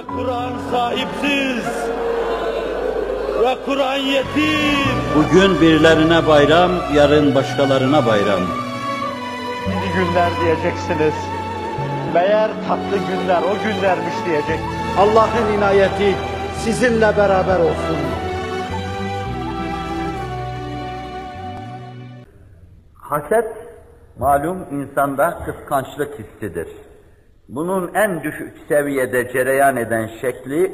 Ve Kur'an sahipsiz. Ve Kur'an yetim. Bugün birilerine bayram, yarın başkalarına bayram. İyi günler diyeceksiniz. Meğer tatlı günler o günlermiş diyecek. Allah'ın inayeti sizinle beraber olsun. Haset, malum insanda kıskançlık hissidir. Bunun en düşük seviyede cereyan eden şekli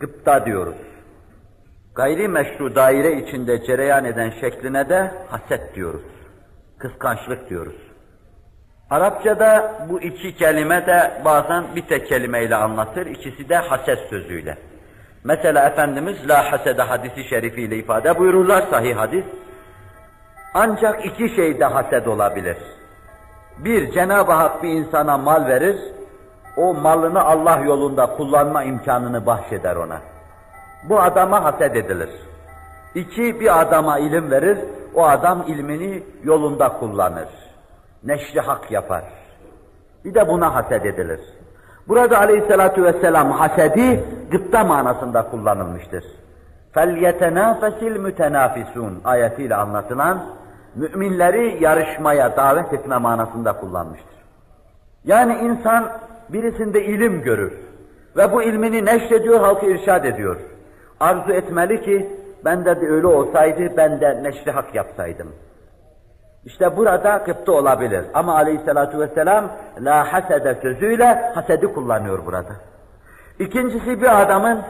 gıpta diyoruz. Gayri meşru daire içinde cereyan eden şekline de haset diyoruz. Kıskançlık diyoruz. Arapçada bu iki kelime de bazen bir tek kelimeyle anlatır, ikisi de haset sözüyle. Mesela Efendimiz la hasede hadisi şerifiyle ifade buyururlar sahih hadis. Ancak iki şeyde haset olabilir. Bir, Cenab-ı Hak bir insana mal verir, o malını Allah yolunda kullanma imkanını bahşeder ona. Bu adama haset edilir. İki, bir adama ilim verir, o adam ilmini yolunda kullanır. Neşri hak yapar. Bir de buna haset edilir. Burada aleyhissalatu vesselam hasedi gıpta manasında kullanılmıştır. فَلْيَتَنَافَسِ الْمُتَنَافِسُونَ ayetiyle anlatılan müminleri yarışmaya davet etme manasında kullanmıştır. Yani insan birisinde ilim görür ve bu ilmini neşrediyor, halkı irşad ediyor. Arzu etmeli ki bende de öyle olsaydı ben de neşri hak yapsaydım. İşte burada gıpta olabilir. Ama aleyhissalatu vesselam la hasede sözüyle hasedi kullanıyor burada. İkincisi bir adamın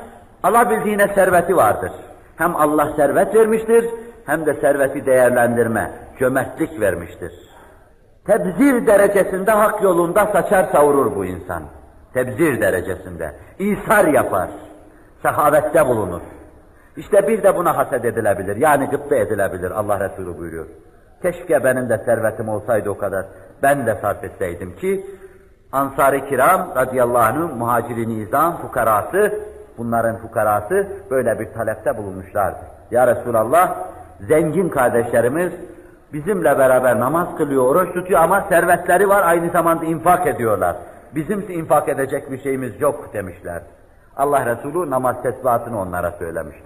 alabildiğine serveti vardır. Hem Allah servet vermiştir hem de serveti değerlendirme, cömertlik vermiştir. Tebzir derecesinde hak yolunda saçar savurur bu insan. Tebzir derecesinde. İsar yapar. Sehavette bulunur. İşte bir de buna haset edilebilir. Yani gıpta edilebilir. Allah Resulü buyuruyor. Keşke benim de servetim olsaydı o kadar. Ben de sarf etseydim ki Ansar-ı Kiram radıyallahu anh'ın muhacirin izam fukarası, bunların fukarası böyle bir talepte bulunmuşlardı. Ya Resulallah, zengin kardeşlerimiz bizimle beraber namaz kılıyor, oruç tutuyor ama servetleri var, aynı zamanda infak ediyorlar. Bizim infak edecek bir şeyimiz yok demişler. Allah Resulü namaz tesbihatını onlara söylemişti.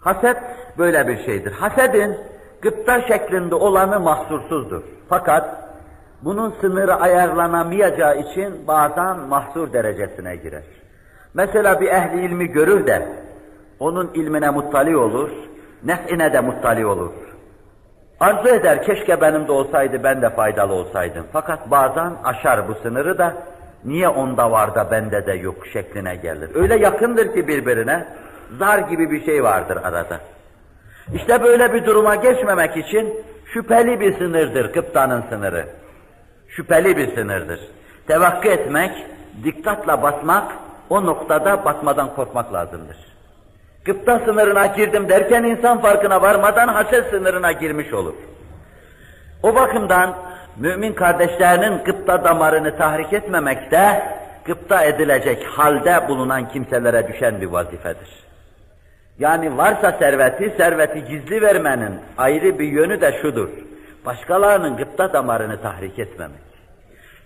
Haset böyle bir şeydir. Hasedin gıpta şeklinde olanı mahsursuzdur. Fakat bunun sınırı ayarlanamayacağı için bazen mahsur derecesine girer. Mesela bir ehli ilmi görür de onun ilmine muttali olur, nef'ine de muttali olur. Arzu eder keşke benim de olsaydı ben de faydalı olsaydım. Fakat bazen aşar bu sınırı da niye onda var da bende de yok şekline gelir. Öyle yakındır ki birbirine zar gibi bir şey vardır arada. İşte böyle bir duruma geçmemek için şüpheli bir sınırdır Kıptanın sınırı. Şüpheli bir sınırdır. Tevakkı etmek, dikkatla basmak, o noktada batmadan korkmak lazımdır. Gıpta sınırına girdim derken insan farkına varmadan haset sınırına girmiş olur. O bakımdan mümin kardeşlerinin gıpta damarını tahrik etmemekte, gıpta edilecek halde bulunan kimselere düşen bir vazifedir. Yani varsa serveti, serveti gizli vermenin ayrı bir yönü de şudur. Başkalarının gıpta damarını tahrik etmemek.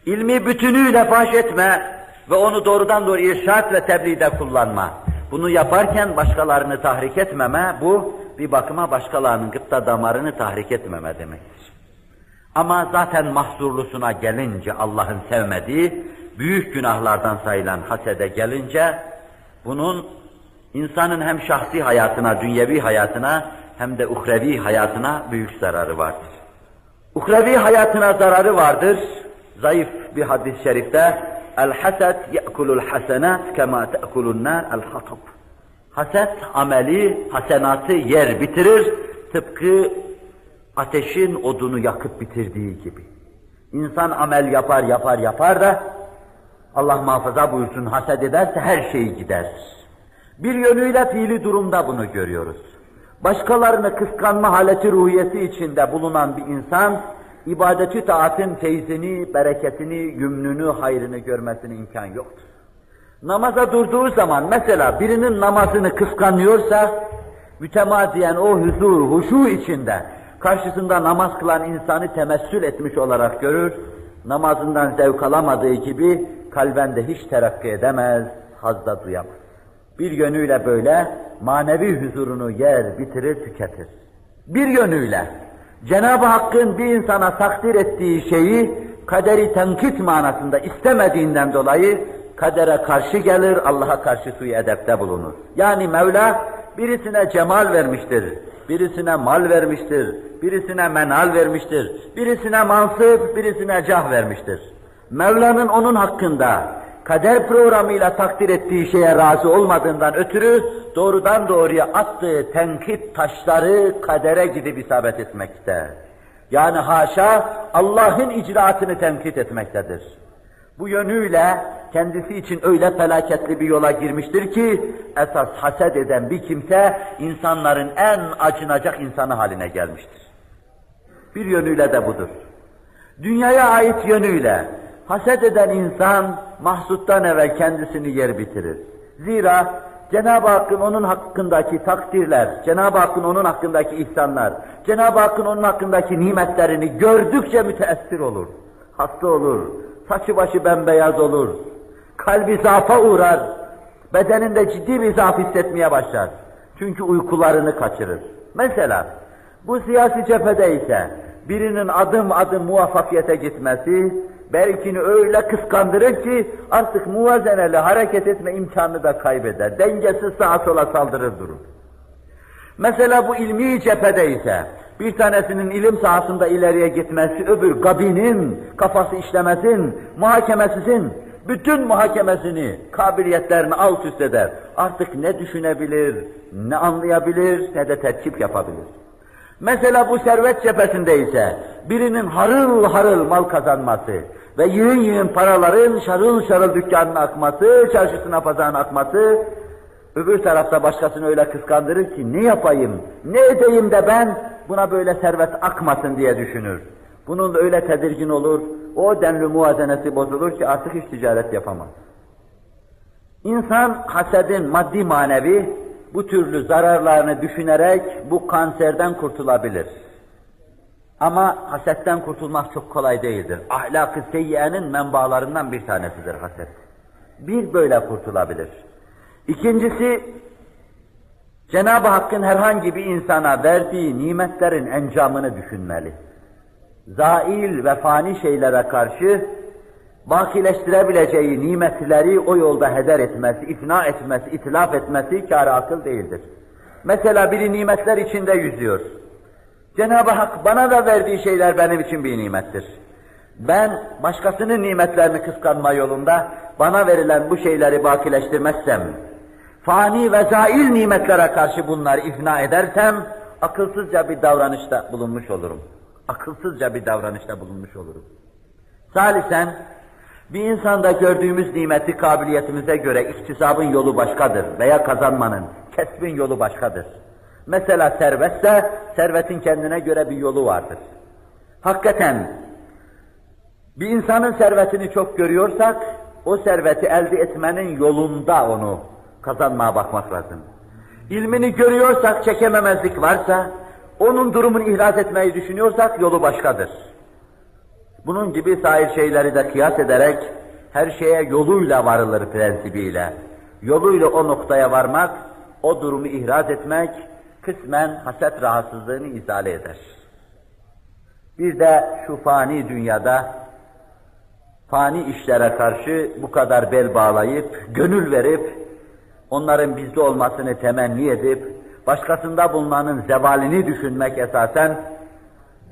İlmi bütünüyle faş etme ve onu doğrudan doğru irşat ve tebliğde kullanma. Bunu yaparken başkalarını tahrik etmeme, bu bir bakıma başkalarının gıpta damarını tahrik etmeme demektir. Ama zaten mahzurlusuna gelince Allah'ın sevmediği, büyük günahlardan sayılan hasede gelince, bunun insanın hem şahsi hayatına, dünyevi hayatına hem de uhrevi hayatına büyük zararı vardır. Uhrevi hayatına zararı vardır. Zayıf bir hadis-i şerifte el hased ye'kulul hasenat kema te'kulun nar el. Haset ameli, hasenatı yer bitirir tıpkı ateşin odunu yakıp bitirdiği gibi. İnsan amel yapar yapar yapar da Allah muhafaza buyursun haset ederse her şeyi gider. Bir yönüyle fiili durumda bunu görüyoruz. Başkalarını kıskanma haleti ruhiyesi içinde bulunan bir insan, ibadeti taatın feyzini, bereketini, yümnünü, hayrını görmesine imkan yoktur. Namaza durduğu zaman mesela birinin namazını kıskanıyorsa, mütemadiyen o huzur, huşu içinde karşısında namaz kılan insanı temessül etmiş olarak görür, namazından zevk alamadığı gibi kalbende hiç terakki edemez, hazda duyamaz. Bir yönüyle böyle manevi huzurunu yer, bitirir, tüketir. Bir yönüyle Cenab-ı Hakk'ın bir insana takdir ettiği şeyi kaderi tenkit manasında istemediğinden dolayı kadere karşı gelir, Allah'a karşı suyu edepte bulunur. Yani Mevla birisine cemal vermiştir, birisine mal vermiştir, birisine menal vermiştir, birisine mansıp, birisine cah vermiştir. Mevla'nın onun hakkında kader programıyla takdir ettiği şeye razı olmadığından ötürü doğrudan doğruya attığı tenkit taşları kadere gidip isabet etmekte. Yani haşa Allah'ın icraatını tenkit etmektedir. Bu yönüyle kendisi için öyle felaketli bir yola girmiştir ki esas haset eden bir kimse insanların en acınacak insanı haline gelmiştir. Bir yönüyle de budur. Dünyaya ait yönüyle haset eden insan mahsuttan evvel kendisini yer bitirir. Zira Cenab-ı Hakk'ın onun hakkındaki takdirler, Cenab-ı Hakk'ın onun hakkındaki ihsanlar, Cenab-ı Hakk'ın onun hakkındaki nimetlerini gördükçe müteessir olur. Hasta olur, saçı başı bembeyaz olur, kalbi zafa uğrar, bedeninde ciddi bir zaaf hissetmeye başlar. Çünkü uykularını kaçırır. Mesela bu siyasi cephede ise birinin adım adım muvaffakiyete gitmesi, belkini öyle kıskandırır ki artık muvazeneli hareket etme imkanını da kaybeder. Dengesiz sağa sola saldırır durur. Mesela bu ilmi cephede ise bir tanesinin ilim sahasında ileriye gitmesi, öbür gabinin kafası işlemesin, muhakemesizin, bütün muhakemesini, kabiliyetlerini alt üst eder. Artık ne düşünebilir, ne anlayabilir, ne de terkip yapabilir. Mesela bu servet cephesinde ise birinin harıl harıl mal kazanması ve yığın yığın paraların şarıl şarıl dükkanına akması, çarşısına pazarına akması, öbür tarafta başkasını öyle kıskandırır ki ne yapayım, ne edeyim de ben buna böyle servet akmasın diye düşünür. Bunun öyle tedirgin olur, o denli muvazenesi bozulur ki artık hiç ticaret yapamaz. İnsan hasedin maddi manevi bu türlü zararlarını düşünerek bu kanserden kurtulabilir. Ama hasetten kurtulmak çok kolay değildir. Ahlak-ı seyyiyenin menbaalarından bir tanesidir haset. Bir böyle kurtulabilir. İkincisi, Cenab-ı Hakk'ın herhangi bir insana verdiği nimetlerin encamını düşünmeli. Zail ve fani şeylere karşı bakileştirebileceği nimetleri o yolda heder etmesi, ifna etmesi, itilaf etmesi kâr akıl değildir. Mesela biri nimetler içinde yüzüyor. Cenab-ı Hak bana da verdiği şeyler benim için bir nimettir. Ben başkasının nimetlerini kıskanma yolunda bana verilen bu şeyleri bakileştirmezsem, fani ve zail nimetlere karşı bunları ifna edersem, akılsızca bir davranışta bulunmuş olurum. Akılsızca bir davranışta bulunmuş olurum. Salisen, bir insanda gördüğümüz nimeti kabiliyetimize göre iktisabın yolu başkadır veya kazanmanın, kesbin yolu başkadır. Mesela servetse, servetin kendine göre bir yolu vardır. Hakikaten bir insanın servetini çok görüyorsak, o serveti elde etmenin yolunda onu kazanmaya bakmak lazım. İlmini görüyorsak, çekememezlik varsa, onun durumunu ihraz etmeyi düşünüyorsak yolu başkadır. Bunun gibi sair şeyleri de kıyas ederek her şeye yoluyla varılır prensibiyle. Yoluyla o noktaya varmak, o durumu ihraz etmek, kısmen haset rahatsızlığını izale eder. Bir de şu fani dünyada fani işlere karşı bu kadar bel bağlayıp, gönül verip, onların bizde olmasını temenni edip, başkasında bulunanın zevalini düşünmek esasen,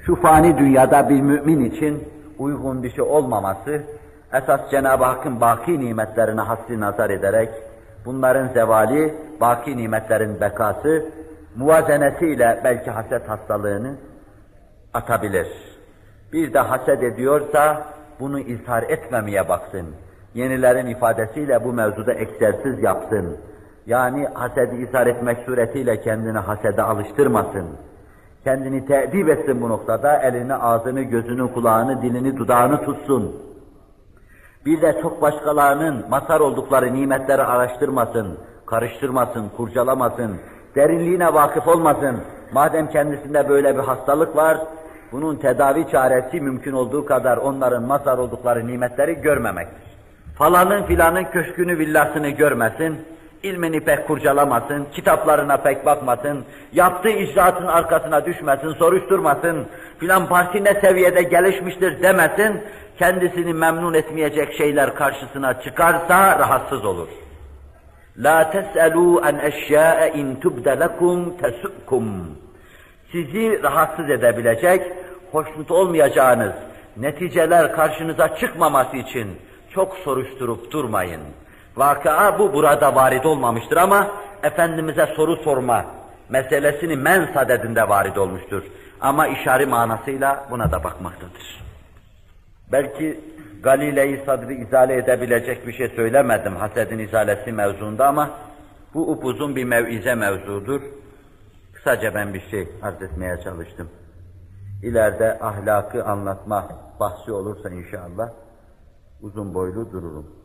şu fani dünyada bir mümin için uygun bir şey olmaması, esas Cenab-ı Hakk'ın baki nimetlerine hasri nazar ederek, bunların zevali, baki nimetlerin bekası, muvazenesiyle belki haset hastalığını atabilir. Bir de haset ediyorsa, bunu izhar etmemeye baksın. Yenilerin ifadesiyle bu mevzuda egzersiz yapsın. Yani hasedi izhar etmek suretiyle kendini hasede alıştırmasın. Kendini teedip etsin bu noktada, elini, ağzını, gözünü, kulağını, dilini, dudağını tutsun. Bir de çok başkalarının masar oldukları nimetleri araştırmasın, karıştırmasın, kurcalamasın, derinliğine vakıf olmasın. Madem kendisinde böyle bir hastalık var, bunun tedavi çaresi mümkün olduğu kadar onların mazhar oldukları nimetleri görmemektir. Falanın filanın köşkünü villasını görmesin, ilmini pek kurcalamasın, kitaplarına pek bakmasın, yaptığı icraatın arkasına düşmesin, soruşturmasın, filan parti ne seviyede gelişmiştir demesin, kendisini memnun etmeyecek şeyler karşısına çıkarsa rahatsız olur. La tes'elû an eşyâe in tubde lekum tesukkum. Sizi rahatsız edebilecek, hoşnut olmayacağınız neticeler karşınıza çıkmaması için çok soruşturup durmayın. Vakıa bu burada varid olmamıştır ama Efendimiz'e soru sorma meselesini men sadedinde varid olmuştur. Ama işari manasıyla buna da bakmaktadır. Belki Galile-i Sadr'ı izale edebilecek bir şey söylemedim hasedin izalesi mevzuunda ama bu upuzun bir mevize mevzudur. Kısaca ben bir şey arz etmeye çalıştım. İleride ahlakı anlatma bahsi olursa inşallah uzun boylu dururum.